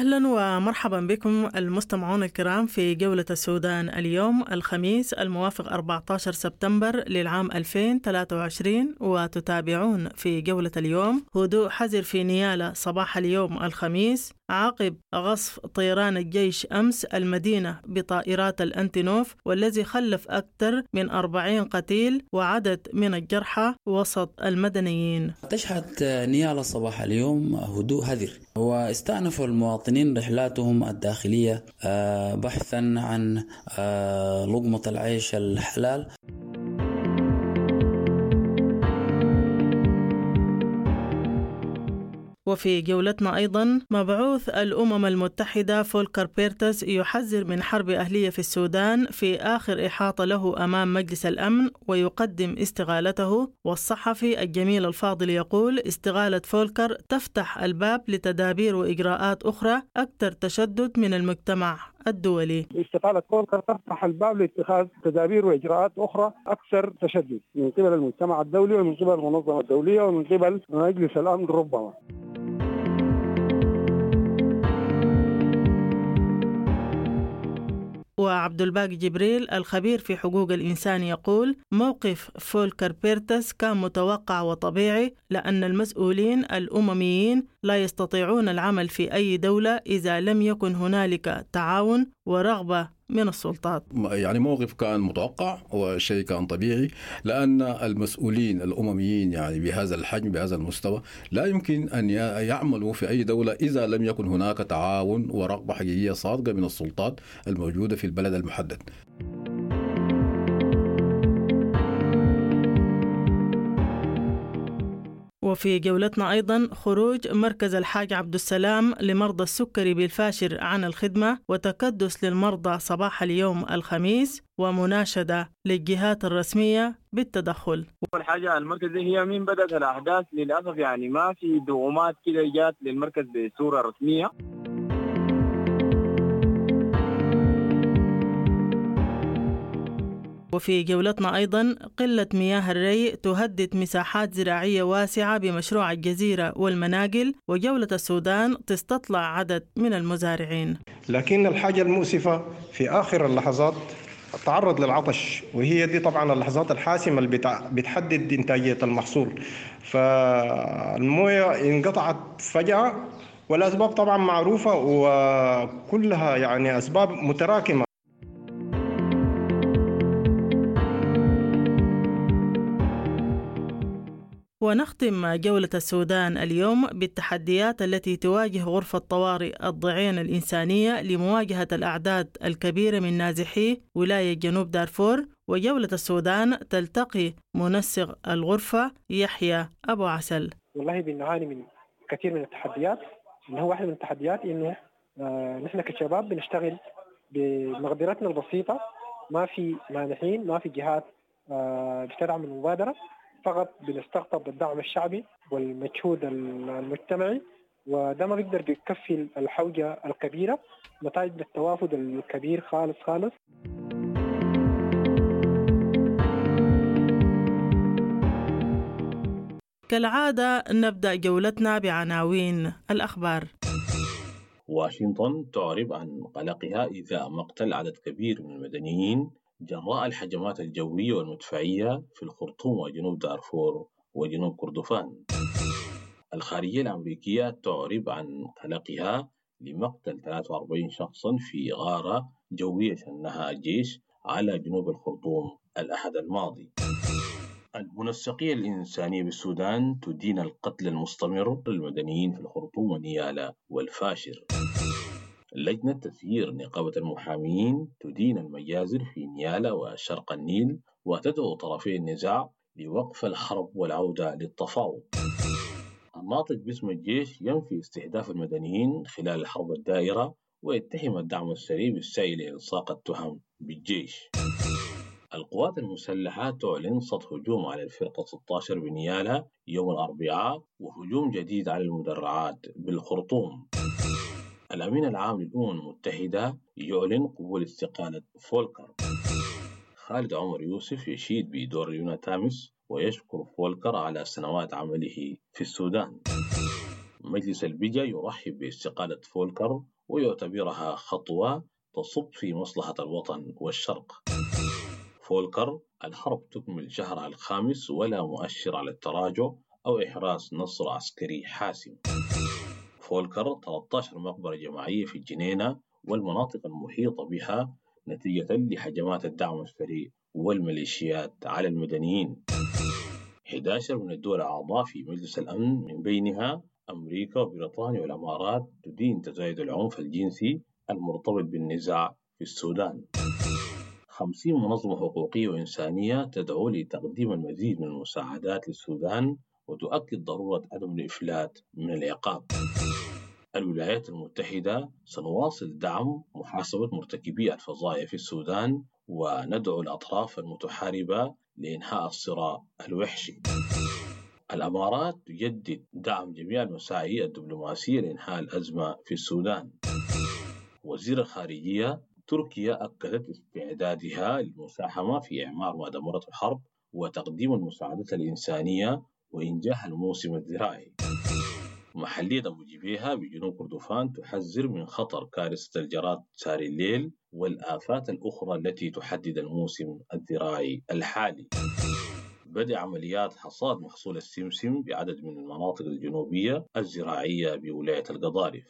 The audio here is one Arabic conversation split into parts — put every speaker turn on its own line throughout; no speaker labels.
أهلا ومرحبا بكم المستمعون الكرام في جولة السودان اليوم الخميس الموافق 14 سبتمبر للعام 2023 وتتابعون في جولة اليوم. هدوء حذر في نيالا صباح اليوم الخميس. عقب غصف طيران الجيش أمس المدينة بطائرات الأنتينوف والذي خلف أكثر من 40 قتيل وعدد من الجرحى وسط المدنيين.
تشهد نيالا صباح اليوم هدوء هذر. واستأنفوا المواطنين رحلاتهم الداخلية آه، بحثا عن آه، لقمة العيش الحلال.
وفي جولتنا أيضا مبعوث الأمم المتحدة فولكر بيرتس يحذر من حرب أهلية في السودان في آخر إحاطة له أمام مجلس الأمن ويقدم استغالته. والصحفي الجميل الفاضل يقول استغالة فولكر تفتح الباب لتدابير وإجراءات أخرى أكثر تشدد من المجتمع الدولي.
استقالة فولكر تفتح الباب لاتخاذ تدابير وإجراءات أخرى أكثر تشدد من قبل المجتمع الدولي ومن قبل المنظمة الدولية ومن قبل مجلس الأمن ربما.
وعبد الباقي جبريل الخبير في حقوق الإنسان يقول موقف فولكر بيرتس كان متوقع وطبيعي لأن المسؤولين الأمميين لا يستطيعون العمل في أي دولة إذا لم يكن هنالك تعاون ورغبة من السلطات.
يعني موقف كان متوقع وشيء كان طبيعي لأن المسؤولين الأمميين يعني بهذا الحجم بهذا المستوى لا يمكن أن يعملوا في أي دولة إذا لم يكن هناك تعاون ورغبة حقيقية صادقة من السلطات الموجودة في البلد المحدد.
وفي جولتنا أيضا خروج مركز الحاج عبد السلام لمرضى السكري بالفاشر عن الخدمة وتكدس للمرضى صباح اليوم الخميس ومناشدة للجهات الرسمية بالتدخل.
أول حاجة المركز هي من بدأت الأحداث للأسف يعني ما في دعومات كده جات للمركز بصورة رسمية.
وفي جولتنا أيضا قلة مياه الري تهدد مساحات زراعية واسعة بمشروع الجزيرة والمناقل وجولة السودان تستطلع عدد من المزارعين.
لكن الحاجة المؤسفة في آخر اللحظات تعرض للعطش وهي دي طبعا اللحظات الحاسمة اللي بتحدد إنتاجية المحصول. فالموية انقطعت فجأة والأسباب طبعا معروفة وكلها يعني أسباب متراكمة.
ونختم جولة السودان اليوم بالتحديات التي تواجه غرفة طوارئ الضعين الإنسانية لمواجهة الأعداد الكبيرة من نازحي ولاية جنوب دارفور وجولة السودان تلتقي منسق الغرفة يحيى أبو عسل.
والله بنعاني من كثير من التحديات هو واحدة من التحديات إنه آه نحن كشباب بنشتغل بمقدرتنا البسيطة ما في مانحين ما في جهات آه بتدعم المبادرة. فقط بنستقطب الدعم الشعبي والمجهود المجتمعي وده ما بيقدر يكفي الحوجة الكبيرة نتائج التوافد الكبير خالص خالص.
كالعادة نبدأ جولتنا بعناوين الأخبار.
واشنطن تعرب عن قلقها إذا مقتل عدد كبير من المدنيين. جراء الهجمات الجوية والمدفعية في الخرطوم وجنوب دارفور وجنوب كردفان. الخارجية الأمريكية تعرب عن قلقها لمقتل 43 شخصا في غارة جوية شنها الجيش على جنوب الخرطوم الأحد الماضي. المنسقية الإنسانية بالسودان تدين القتل المستمر للمدنيين في الخرطوم ونيالا والفاشر. لجنة تسيير نقابة المحامين تدين المجازر في نيالا وشرق النيل وتدعو طرفي النزاع لوقف الحرب والعودة للتفاوض. الناطق باسم الجيش ينفي استهداف المدنيين خلال الحرب الدائرة ويتهم الدعم السري بالسعي لإلصاق التهم بالجيش. القوات المسلحة تعلن سطح هجوم على الفرقة 16 بنيالا يوم الأربعاء وهجوم جديد على المدرعات بالخرطوم. الأمين العام للأمم المتحدة يعلن قبول استقالة فولكر. خالد عمر يوسف يشيد بدور يونا تامس ويشكر فولكر على سنوات عمله في السودان. مجلس البيجا يرحب باستقالة فولكر ويعتبرها خطوة تصب في مصلحة الوطن والشرق. فولكر الحرب تكمل شهرها الخامس ولا مؤشر على التراجع أو إحراز نصر عسكري حاسم. فولكر 13 مقبرة جماعية في الجنينة والمناطق المحيطة بها نتيجة لهجمات الدعم السريع والميليشيات على المدنيين. 11 من الدول الأعضاء في مجلس الأمن من بينها أمريكا وبريطانيا والإمارات تدين تزايد العنف الجنسي المرتبط بالنزاع في السودان. 50 منظمة حقوقية وإنسانية تدعو لتقديم المزيد من المساعدات للسودان وتؤكد ضرورة عدم الإفلات من العقاب. الولايات المتحدة سنواصل دعم محاسبة مرتكبي الفظائع في السودان وندعو الأطراف المتحاربة لإنهاء الصراع الوحشي. الأمارات تجدد دعم جميع المساعي الدبلوماسية لإنهاء الأزمة في السودان. وزير الخارجية تركيا أكدت استعدادها للمساهمة في إعمار ما دمرته الحرب وتقديم المساعدات الإنسانية وإنجاح الموسم الزراعي محلية أبو جبيهة بجنوب كردفان تحذر من خطر كارثة الجراد ساري الليل والآفات الأخرى التي تحدد الموسم الزراعي الحالي. بدأ عمليات حصاد محصول السمسم بعدد من المناطق الجنوبية الزراعية بولاية القضارف.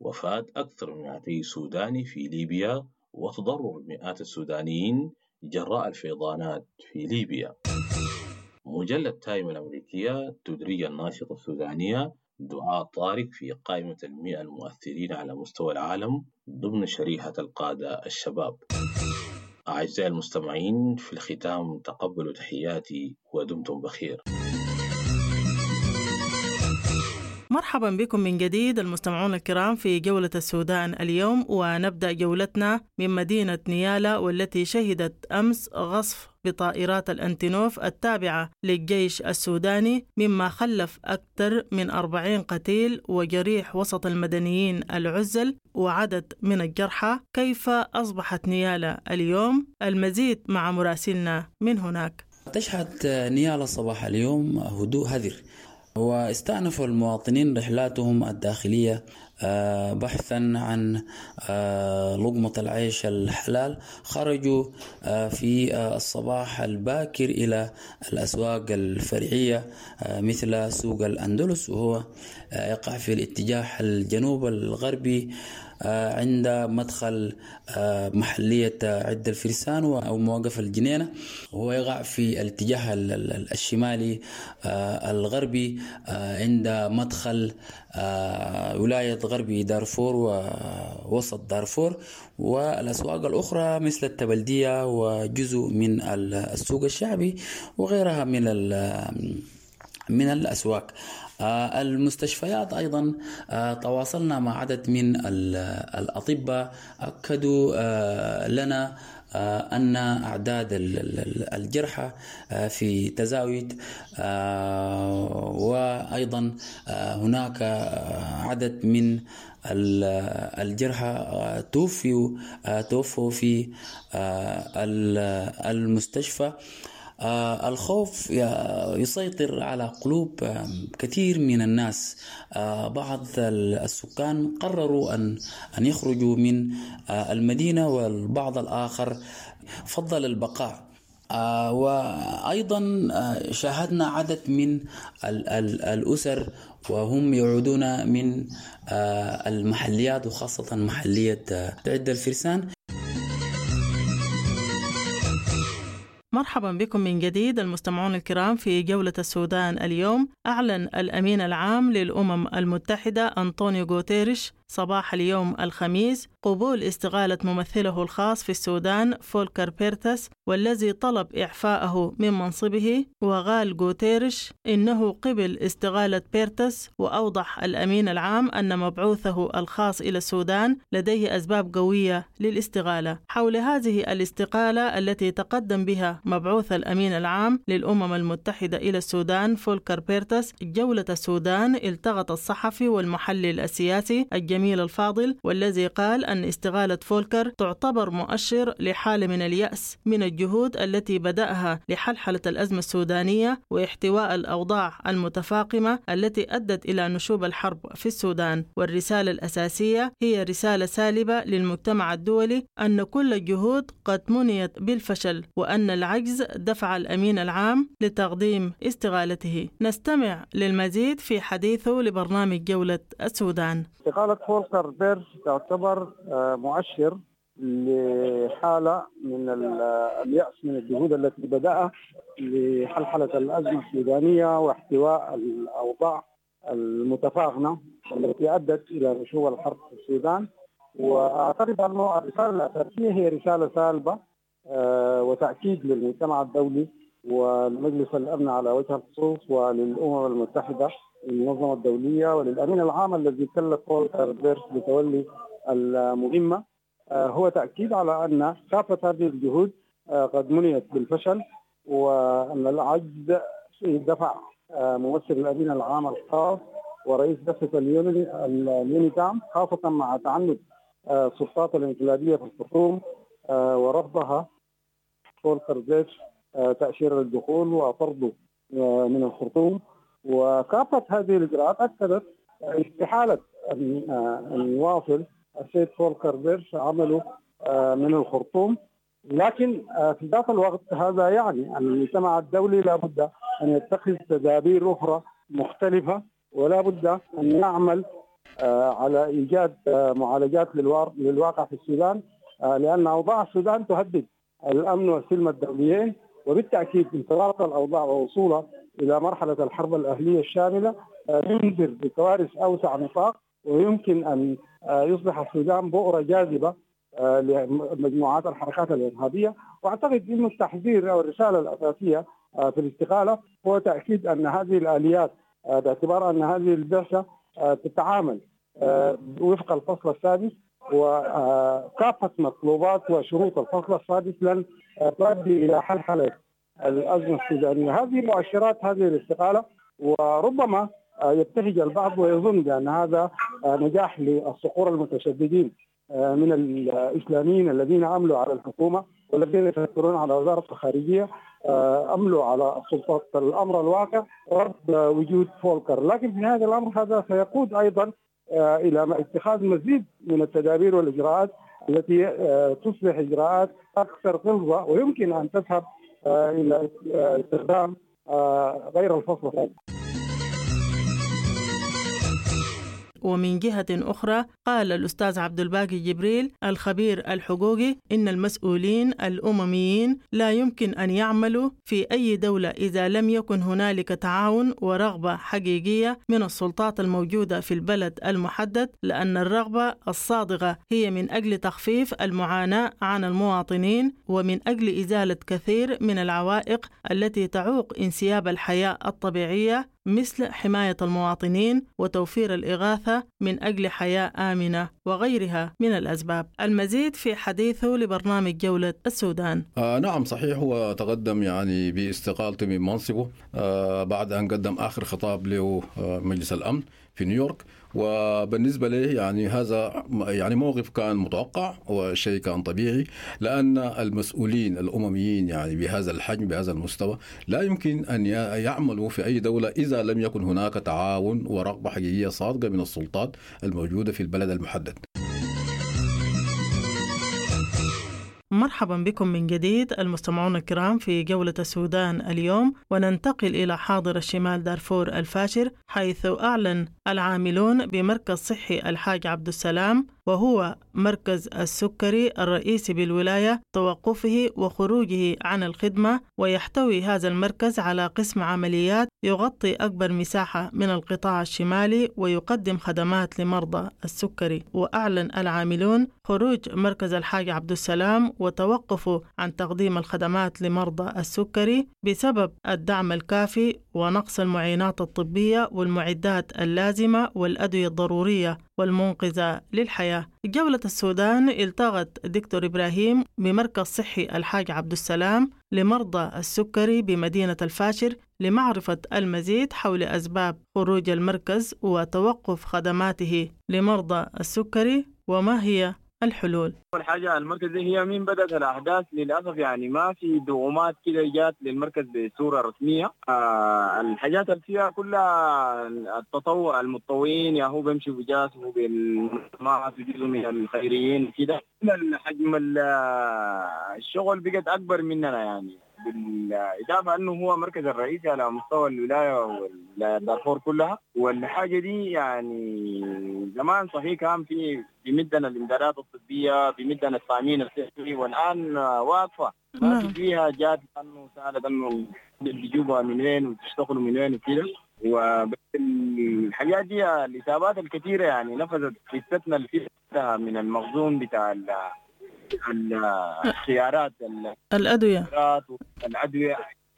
وفاة أكثر من 200 سوداني في ليبيا وتضرر مئات السودانيين جراء الفيضانات في ليبيا. مجلة تايم الأمريكية تدري الناشطة السودانية دعاء طارق في قائمة المئة المؤثرين على مستوى العالم ضمن شريحة القادة الشباب. أعزائي المستمعين في الختام تقبلوا تحياتي ودمتم بخير.
مرحبا بكم من جديد المستمعون الكرام في جولة السودان اليوم ونبدأ جولتنا من مدينة نيالا والتي شهدت أمس غصف بطائرات الأنتينوف التابعة للجيش السوداني مما خلف أكثر من 40 قتيل وجريح وسط المدنيين العزل وعدد من الجرحى. كيف أصبحت نيالا اليوم؟ المزيد مع مراسلنا من هناك.
تشهد نيالا صباح اليوم هدوء هذر. واستأنف المواطنين رحلاتهم الداخلية بحثا عن لقمة العيش الحلال. خرجوا في الصباح الباكر إلى الأسواق الفرعية مثل سوق الأندلس وهو يقع في الاتجاه الجنوب الغربي عند مدخل محلية عد الفرسان أو مواقف الجنينة. وهو يقع في الاتجاه الشمالي الغربي عند مدخل ولاية غربي دارفور ووسط دارفور. والأسواق الأخرى مثل التبلدية وجزء من السوق الشعبي وغيرها من من الأسواق. المستشفيات أيضا تواصلنا مع عدد من الأطباء. أكدوا لنا أن أعداد الجرحى في تزاويد وأيضا هناك عدد من الجرحى توفوا توفوا في المستشفى. آه الخوف يسيطر على قلوب كثير من الناس. آه بعض السكان قرروا ان أن يخرجوا من آه المدينة والبعض الآخر. فضل البقاء. آه وأيضا آه شاهدنا عدد من ال ال الأسر وهم يعودون من آه المحليات وخاصة محلية عدة الفرسان.
مرحبا بكم من جديد المستمعون الكرام في جولة السودان اليوم. أعلن الأمين العام للأمم المتحدة أنطونيو غوتيريش صباح اليوم الخميس قبول استقالة ممثله الخاص في السودان فولكر بيرتس والذي طلب إعفاءه من منصبه وقال غوتيريش إنه قبل استقالة بيرتس وأوضح الأمين العام أن مبعوثه الخاص إلى السودان لديه أسباب قوية للاستقالة حول هذه الاستقالة التي تقدم بها مبعوث الأمين العام للأمم المتحدة إلى السودان فولكر بيرتس جولة السودان التقت الصحفي والمحلل السياسي الجميل الفاضل والذي قال أن استقالة فولكر تعتبر مؤشر لحالة من اليأس من الجهود التي بدأها لحلحلة الأزمة السودانية واحتواء الأوضاع المتفاقمة التي أدت إلى نشوب الحرب في السودان. والرسالة الأساسية هي رسالة سالبة للمجتمع الدولي أن كل الجهود قد منيت بالفشل وأن العجز دفع الأمين العام لتقديم استغالته. نستمع للمزيد في حديثه لبرنامج جولة السودان.
استقالة فولكر بيرش تعتبر مؤشر لحالة من اليأس من الجهود التي بدأها لحلحلة الأزمة السودانية واحتواء الأوضاع المتفاقمة التي أدت إلى نشوء الحرب في السودان. وأعتقد أن الرسالة الأساسية هي رسالة سالبة وتأكيد للمجتمع الدولي ولمجلس الأمن على وجه الخصوص وللأمم المتحدة المنظمة الدولية وللأمين العام الذي كلف فولكر بيرش بتولي المهمة. هو تأكيد على أن كافة هذه الجهود قد منيت بالفشل وأن العجز دفع ممثل الأمين العام الخاص ورئيس بعثة اليونيتامس خاصة مع تعنت السلطات الانقلابية في الخرطوم ورفضها فولكر بيرتس تأشيرة الدخول وطرده من الخرطوم. وكافة هذه الإجراءات أكدت استحالة أن يواصل السيد فولكر بيرتس عمله من الخرطوم. لكن في ذات الوقت هذا يعني أن المجتمع الدولي لابد أن يتخذ تدابير أخرى مختلفة ولا بد أن يعمل على إيجاد معالجات للواقع في السودان لأن أوضاع السودان تهدد الأمن والسلم الدوليين. وبالتأكيد انطلاق الأوضاع ووصولها إلى مرحلة الحرب الأهلية الشاملة ينذر بكوارث أوسع نطاق ويمكن أن يصبح السودان بؤرة جاذبة لمجموعات الحركات الإرهابية. وأعتقد أن التحذير أو الرسالة الأساسية في الاستقالة هو تأكيد أن هذه الآليات باعتبار أن هذه البعثة تتعامل وفق الفصل السادس وكافة مطلوبات وشروط الفصل السادس لن تؤدي إلى حلحلة الأزمة السودانية. هذه مؤشرات هذه الاستقالة وربما يبتهج البعض ويظن بأن هذا نجاح للصقور المتشددين من الإسلاميين الذين عملوا على الحكومة والذين يفكرون على وزارة الخارجية أملوا على السلطات. الأمر الواقع رفض وجود فولكر. لكن في هذا الأمر هذا سيقود أيضا إلى اتخاذ مزيد من التدابير والإجراءات التي تصبح إجراءات أكثر غلظة ويمكن أن تذهب إلى استخدام غير الفصل.
ومن جهة أخرى قال الأستاذ عبد الباقي جبريل الخبير الحقوقي إن المسؤولين الأمميين لا يمكن أن يعملوا في أي دولة إذا لم يكن هنالك تعاون ورغبة حقيقية من السلطات الموجودة في البلد المحدد لأن الرغبة الصادقة هي من أجل تخفيف المعاناة عن المواطنين ومن أجل إزالة كثير من العوائق التي تعوق انسياب الحياة الطبيعية مثل حماية المواطنين وتوفير الإغاثة من أجل حياة آمنة. وغيرها من الأسباب. المزيد في حديثه لبرنامج جولة السودان.
آه نعم صحيح. هو تقدم يعني باستقالته من منصبه آه بعد أن قدم آخر خطاب له آه مجلس الأمن في نيويورك. وبالنسبة له يعني هذا يعني موقف كان متوقع وشيء كان طبيعي لأن المسؤولين الأمميين يعني بهذا الحجم بهذا المستوى لا يمكن أن يعملوا في أي دولة إذا لم يكن هناك تعاون ورغبة حقيقية صادقة من السلطات الموجودة في البلد المحدد.
مرحبا بكم من جديد المستمعون الكرام في جولة السودان اليوم وننتقل إلى حاضرة شمال دارفور الفاشر حيث أعلن العاملون بمركز صحي الحاج عبد السلام وهو مركز السكري الرئيسي بالولاية توقفه وخروجه عن الخدمة ويحتوي هذا المركز على قسم عمليات يغطي أكبر مساحة من القطاع الشمالي ويقدم خدمات لمرضى السكري. وأعلن العاملون خروج مركز الحاج عبد السلام وتوقفه عن تقديم الخدمات لمرضى السكري بسبب عدم الدعم الكافي ونقص المعينات الطبية والمعدات اللازمة والأدوية الضرورية والمنقذة للحياة. جولة السودان التغت دكتور إبراهيم بمركز صحي الحاج عبد السلام لمرضى السكري بمدينة الفاشر لمعرفة المزيد حول أسباب خروج المركز وتوقف خدماته لمرضى السكري وما هي الحلول.
أول حاجة المركز هي من بدأت الأحداث للأسف يعني ما في دعومات كده جات للمركز بصورة رسمية. آه الحاجات اللي فيها كلها التطوع المتطوعين يا هو بيمشي بجاس هو بالمجتمعات جزء من الخيريين كده. حجم الشغل بقت أكبر مننا يعني. بالإضافة أنه هو مركز الرئيسي على مستوى الولاية وولايات دارفور كلها. والحاجة دي يعني زمان صحيح كان في بمدنا الإمدادات الطبية بمدنا التأمين الصحي والآن واقفة. ما في فيها جات أنه سالت أنه بيجيبوها من وين وتشتغلوا من وين وكده. والحاجات دي الإصابات الكثيرة يعني نفذت اللي من المخزون بتاع الخيارات
الأدوية.
الأدوية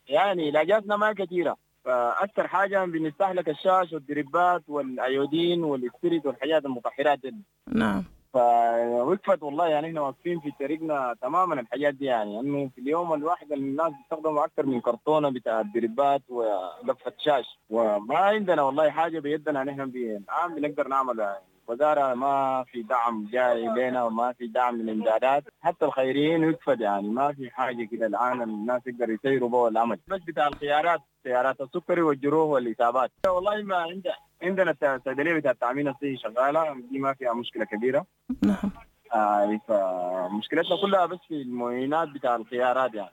يعني علاجاتنا ما كثيرة. فأكثر حاجة بنستهلك الشاش والدريبات والأيودين والإسبريت والحاجات المطهرات دي.
نعم.
فوقفت والله يعني إحنا واقفين في طريقنا تماما الحاجات دي يعني. إنه في اليوم الواحد الناس بيستخدموا أكثر من كرتونة بتاع الدريبات ولفه شاش. وما عندنا والله حاجة بيدنا نحن الآن بنقدر نعمل يعني الوزاره ما في دعم جاي لنا وما في دعم من الإمدادات. حتى الخيريين يكفد يعني. ما في حاجة كده الآن الناس يقدروا يسيروا بها العمل بس بتاع الخيارات سيارات السكري والجروح والإصابات. والله ما عندنا عندنا الصيدليه بتاع التامين الصحي شغالة. دي ما فيها مشكلة كبيرة.
نعم.
آه فمشكلتنا كلها بس في المعينات بتاع الخيارات يعني.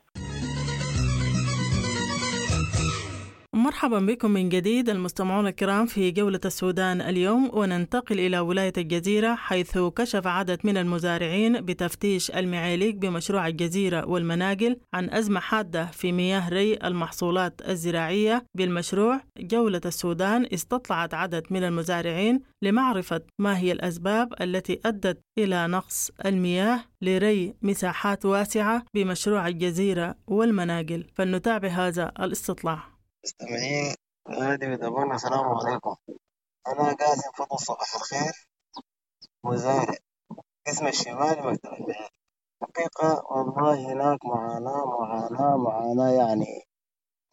مرحبا بكم من جديد المستمعون الكرام في جولة السودان اليوم وننتقل إلى ولاية الجزيرة حيث كشف عدد من المزارعين بتفتيش المعاليق بمشروع الجزيرة والمناقل عن أزمة حادة في مياه ري المحصولات الزراعية بالمشروع. جولة السودان استطلعت عدد من المزارعين لمعرفة ما هي الأسباب التي أدت إلى نقص المياه لري مساحات واسعة بمشروع الجزيرة والمناقل. فلنتابع هذا الاستطلاع.
مستمعين راديو دبونا السلام عليكم. أنا قاسم فضل صباح الخير مزارع قسم الشمالي مكتب حقيقة والله هناك معاناة معاناة معاناة يعني.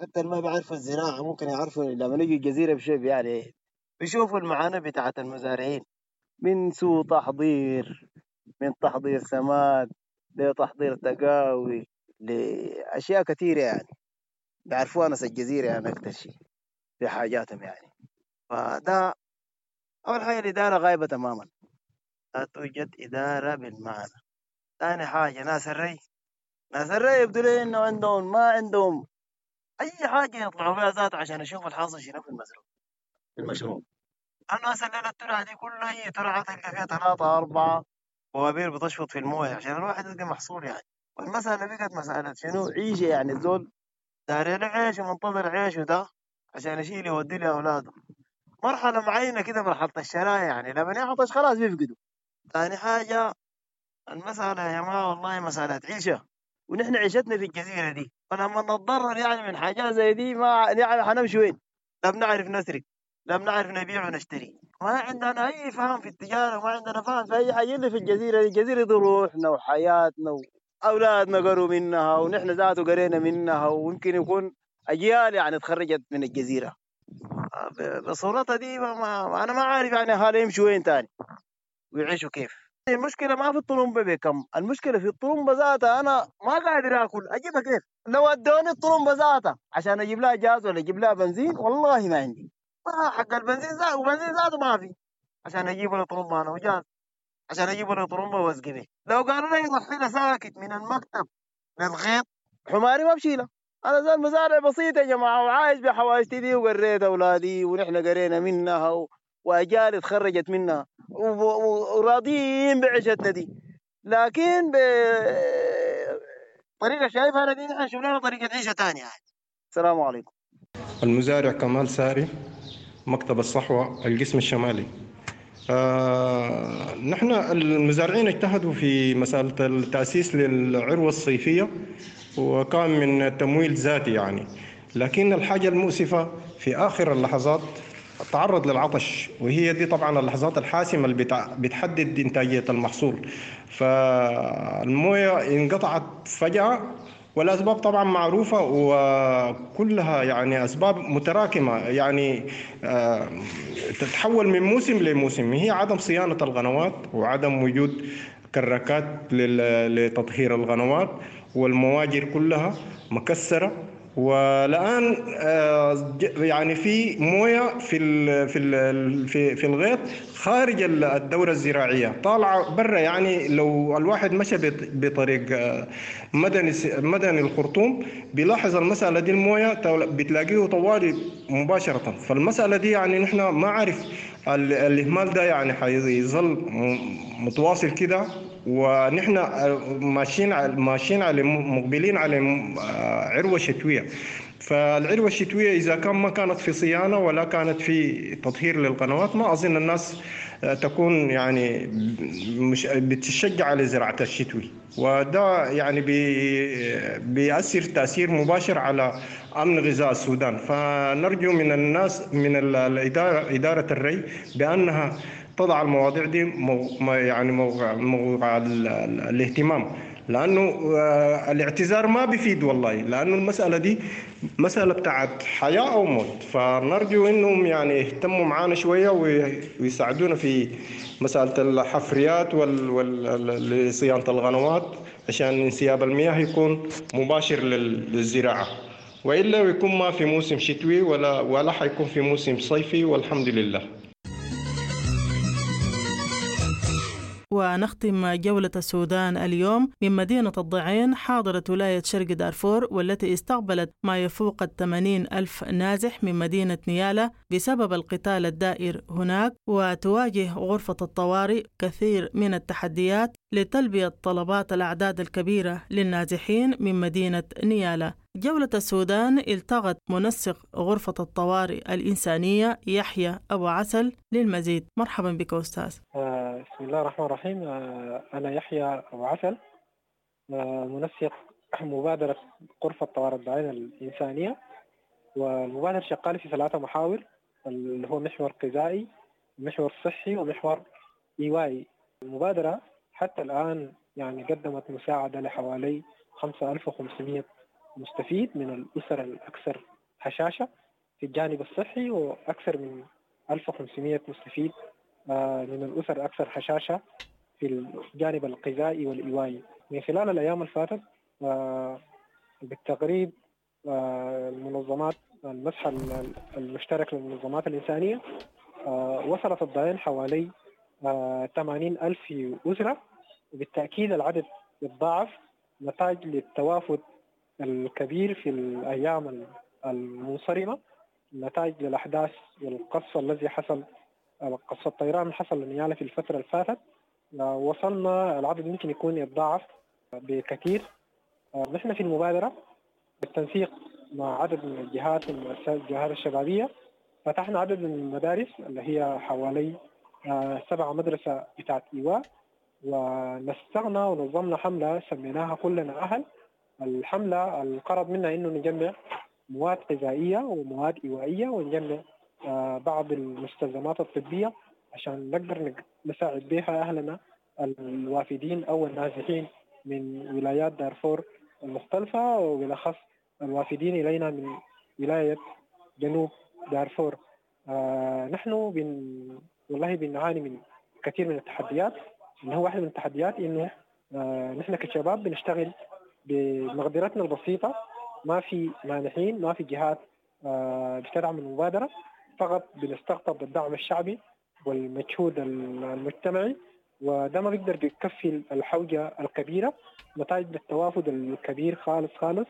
حتى اللي ما بيعرفوا الزراعة ممكن يعرفوا لما نيجي الجزيرة بشوف يعني بيشوفوا المعاناة بتاعت المزارعين. من سوء تحضير من تحضير سماد لتحضير تقاوي لأشياء كثيرة يعني. بيعرفوها ناس الجزيرة يعني أكتر شيء في حاجاتهم يعني. فده أول حاجة الإدارة غايبة تماما. لا توجد إدارة بالمعنى. ثاني حاجة ناس الري. ناس الري يبدو لي إنه عندهم ما عندهم أي حاجة يطلعوا بها ذات عشان يشوفوا الحاصل شنو في المزروع المشروع. الناس الليلة الترعة دي كلها هي ترعة تلقى فيها ثلاثة أربعة بوابير بتشفط في الموية عشان الواحد يلقى محصول يعني. والمسألة بقت مسألة شنو؟ عيشة يعني الزول داري له عيش ومنتظر عيشه ده عشان يشيل يودي لأولاده مرحلة معينة كده مرحلة الشراء يعني لما يعطش خلاص بيفقدوا. ثاني حاجة المسألة يا جماعة والله مسألة عيشة. ونحن عيشتنا في الجزيرة دي فلما نتضرر يعني من حاجات زي دي ما يعني حنمشي وين؟ لا بنعرف نسرق لا بنعرف نبيع ونشتري. ما عندنا أي فهم في التجارة وما عندنا فهم في حاجة إلا في الجزيرة دي. الجزيرة دي روحنا وحياتنا وأولادنا قروا منها ونحن ذاته قرينا منها ويمكن يكون أجيال يعني تخرجت من الجزيرة. بصورتها دي ما ما أنا ما عارف يعني هذا يمشوا وين تاني؟ ويعيشوا كيف؟ المشكلة ما في الطلمبة بكم المشكلة في الطلمبة ذاتها أنا ما قادر آكل. أجيبها كيف؟ لو أدوني الطلمبة ذاتها عشان أجيب لها جاز ولا أجيب لها بنزين والله ما عندي. ما حق البنزين ذاته وبنزين ذاته ما في. عشان أجيب له طلمبة أنا وجاز. عشان أجيب له طلمبة وأسقي لو قالوا لي يضحي له ساكت من المكتب للغيط حماري ما بشيله. أنا زي مزارع بسيط يا جماعة وعايش بحواشتي دي وقريت أولادي ونحن قرينا منها و... وأجيال اتخرجت منها وراضيين بعيشتنا دي. لكن ب طريقة شايفها أنا دي نحن نشوف لنا طريقة عيشة ثانية. السلام عليكم.
المزارع كمال ساري مكتب الصحوة القسم الشمالي. آه نحن المزارعين اجتهدوا في مسألة التأسيس للعروة الصيفية وكان من تمويل ذاتي يعني. لكن الحاجة المؤسفة في آخر اللحظات تعرض للعطش وهي دي طبعا اللحظات الحاسمة اللي بتحدد إنتاجية المحصول. فالموية انقطعت فجأة والأسباب طبعا معروفة وكلها يعني أسباب متراكمة. يعني آه، تتحول من موسم لموسم. هي عدم صيانة القنوات وعدم وجود كراكات لتطهير القنوات والمواجر كلها مكسرة. والآن آه، يعني في موية في في في في الغيط خارج الدورة الزراعية. طالعه برا يعني لو الواحد مشى بطريق آه، مدني مدني الخرطوم بيلاحظ المسألة دي الموية بتلاقيه طوالي مباشرة. فالمسألة دي يعني نحن ما عارف الإهمال ده يعني حيظل متواصل كده ونحن ماشيين ماشيين على مقبلين على آه، عروة شتوية. فالعروة الشتوية إذا كان ما كانت في صيانة ولا كانت في تطهير للقنوات ما أظن الناس آه، تكون يعني مش بتشجع على زراعة الشتوي. وده يعني بي بيأثر تأثير مباشر على أمن غذاء السودان. فنرجو من الناس من الإدارة إدارة الري بأنها تضع المواضيع دي موضوع يعني موضوع, موضوع الاهتمام. لأنه آه، الاعتذار ما بيفيد والله. لأنه المسألة دي مسألة بتاعت حياة أو موت. فنرجو إنهم يعني يهتموا معانا شوية ويساعدونا في مسألة الحفريات لصيانة القنوات عشان انسياب المياه يكون مباشر للزراعة. وإلا يكون ما في موسم شتوي ولا ولا حيكون في موسم صيفي والحمد لله.
ونختم جولة السودان اليوم من مدينة الضعين حاضرة ولاية شرق دارفور والتي استقبلت ما يفوق الثمانين ألف نازح من مدينة نيالا بسبب القتال الدائر هناك وتواجه غرفة الطوارئ كثير من التحديات لتلبية طلبات الأعداد الكبيرة للنازحين من مدينة نيالا. جولة السودان التغت منسق غرفة الطوارئ الإنسانية يحيى أبو عسل للمزيد. مرحبا بك أستاذ.
آه، بسم الله الرحمن الرحيم. آه، أنا يحيى أبو عسل. آه، منسق مبادرة غرفة طوارئ الدعاية الإنسانية والمبادرة شغالة في ثلاثة محاور اللي هو محور غذائي محور صحي ومحور إيوائي. المبادرة حتى الآن يعني قدمت مساعدة لحوالي 5500 مستفيد من الأسر الأكثر هشاشة في الجانب الصحي وأكثر من 1500 مستفيد آه، من الأسر الأكثر هشاشة في الجانب الغذائي والإيوائي من خلال الأيام الفاتت آه، بالتقريب آه، المنظمات المسح المشترك للمنظمات الإنسانية وصلت الضيان حوالي 80 ألف أسرة وبالتأكيد العدد يتضاعف نتاج للتوافد الكبير في الأيام المنصرمة نتاج للأحداث والقصف الذي حصل قصف الطيران حصل لنيالا في الفترة اللي فاتت وصلنا العدد ممكن يكون يتضاعف بكثير. نحن في المبادرة بالتنسيق مع عدد من الجهات والمؤسسات الجهات الشبابية فتحنا عدد من المدارس اللي هي حوالي آه، سبعة مدرسة بتاعت إيواء ونسقنا ونظمنا حملة سميناها كلنا أهل. الحملة القرض منها إنه نجمع مواد غذائية ومواد إيوائية ونجمع آه، بعض المستلزمات الطبية عشان نقدر نساعد بها أهلنا الوافدين أو النازحين من ولايات دارفور المختلفة وبالأخص الوافدين إلينا من ولاية جنوب دارفور. آه نحن بن والله بنعاني من كثير من التحديات اللي هو واحد من التحديات إنه آه نحن كشباب بنشتغل بمقدرتنا البسيطة ما في مانحين ما في جهات آه بتدعم المبادرة فقط بنستقطب الدعم الشعبي والمجهود المجتمعي وده ما بيقدر يكفي الحوجة الكبيرة نتائج للتوافد الكبير خالص خالص.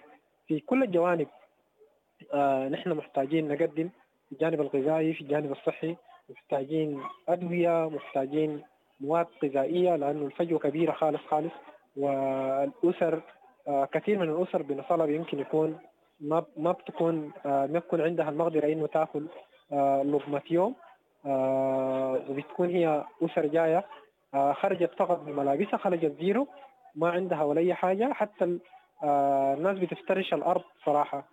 في كل الجوانب آه نحن محتاجين نقدم في الجانب الغذائي في الجانب الصحي. محتاجين أدوية محتاجين مواد غذائية لأنه الفجوة كبيرة خالص خالص. والأسر آه، كثير من الأسر بنصلب يمكن يكون ما ما بتكون آه، ما بتكون عندها المقدرة إنه تأكل آه، لقمة يوم. وبتكون هي أسر جاية خرجت فقط بملابسها خرجت زيرو ما عندها ولا أي حاجة. حتى الناس بتفترش الأرض صراحة.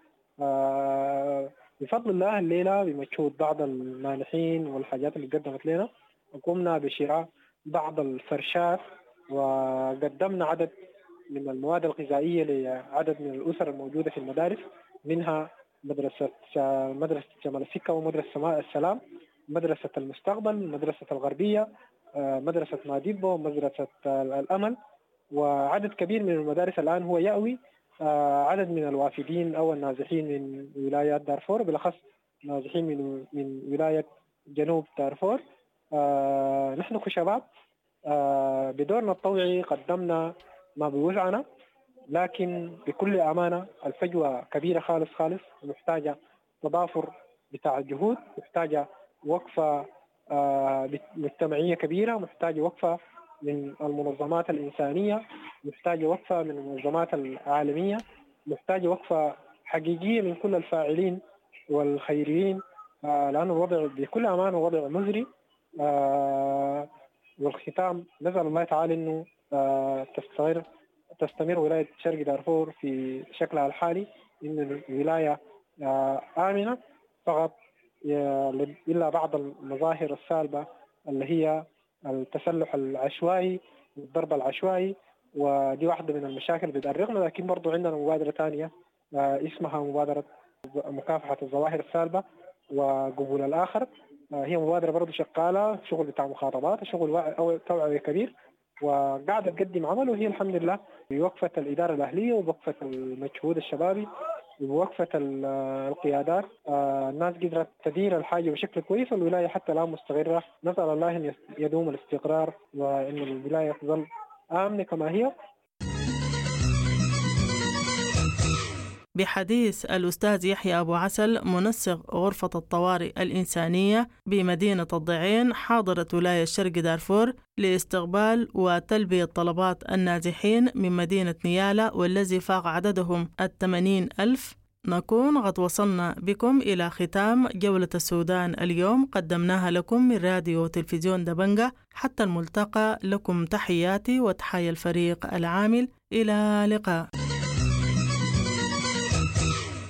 بفضل الله الليلة بمجهود بعض المانحين والحاجات اللي قدمت لنا قمنا بشراء بعض الفرشات وقدمنا عدد من المواد الغذائية لعدد من الأسر الموجودة في المدارس منها مدرسة مدرسة جمال السكة ومدرسة السلام مدرسة المستقبل مدرسة الغربية مدرسة ماديبو مدرسة الأمل وعدد كبير من المدارس الآن هو يأوي عدد من الوافدين أو النازحين من ولايات دارفور بالأخص نازحين من من ولاية جنوب دارفور. نحن كشباب بدورنا الطوعي قدمنا ما بوسعنا لكن بكل أمانة الفجوة كبيرة خالص خالص ومحتاجة تضافر بتاع الجهود محتاجة وقفة مجتمعية كبيرة محتاجة وقفة من المنظمات الإنسانية محتاجة وقفة من المنظمات العالمية محتاجة وقفة حقيقية من كل الفاعلين والخيريين لأن الوضع بكل أمانة وضع مزري والختام نسأل الله تعالى أنه تستمر تستمر ولاية شرق دارفور في شكلها الحالي إن الولاية آمنة فقط إلا بعض المظاهر السالبة اللي هي التسلح العشوائي والضرب العشوائي ودي واحدة من المشاكل بتأرقنا لكن برضو عندنا مبادرة ثانية اسمها مبادرة مكافحة الظواهر السالبة وقبول الآخر. هي مبادرة برضو شغالة شغل بتاع مخاطبات شغل توعية كبير وقاعدة تقدم عمل وهي الحمد لله بوقفة الإدارة الأهلية وبوقفة المجهود الشبابي وبوقفة القيادات. الناس قدرت تدير الحاجة بشكل كويس والولاية حتى الآن مستقرة. نسأل الله أن يدوم الاستقرار وأن الولاية تظل آمنة كما هي.
بحديث الأستاذ يحيى أبو عسل منسق غرفة الطوارئ الإنسانية بمدينة الضعين حاضرة ولاية شرق دارفور لاستقبال وتلبية طلبات النازحين من مدينة نيالا والذي فاق عددهم الثمانين ألف. نكون قد وصلنا بكم إلى ختام جولة السودان اليوم. قدمناها لكم من راديو وتلفزيون دبنجة. حتى الملتقى لكم تحياتي وتحيا الفريق العامل. إلى لقاء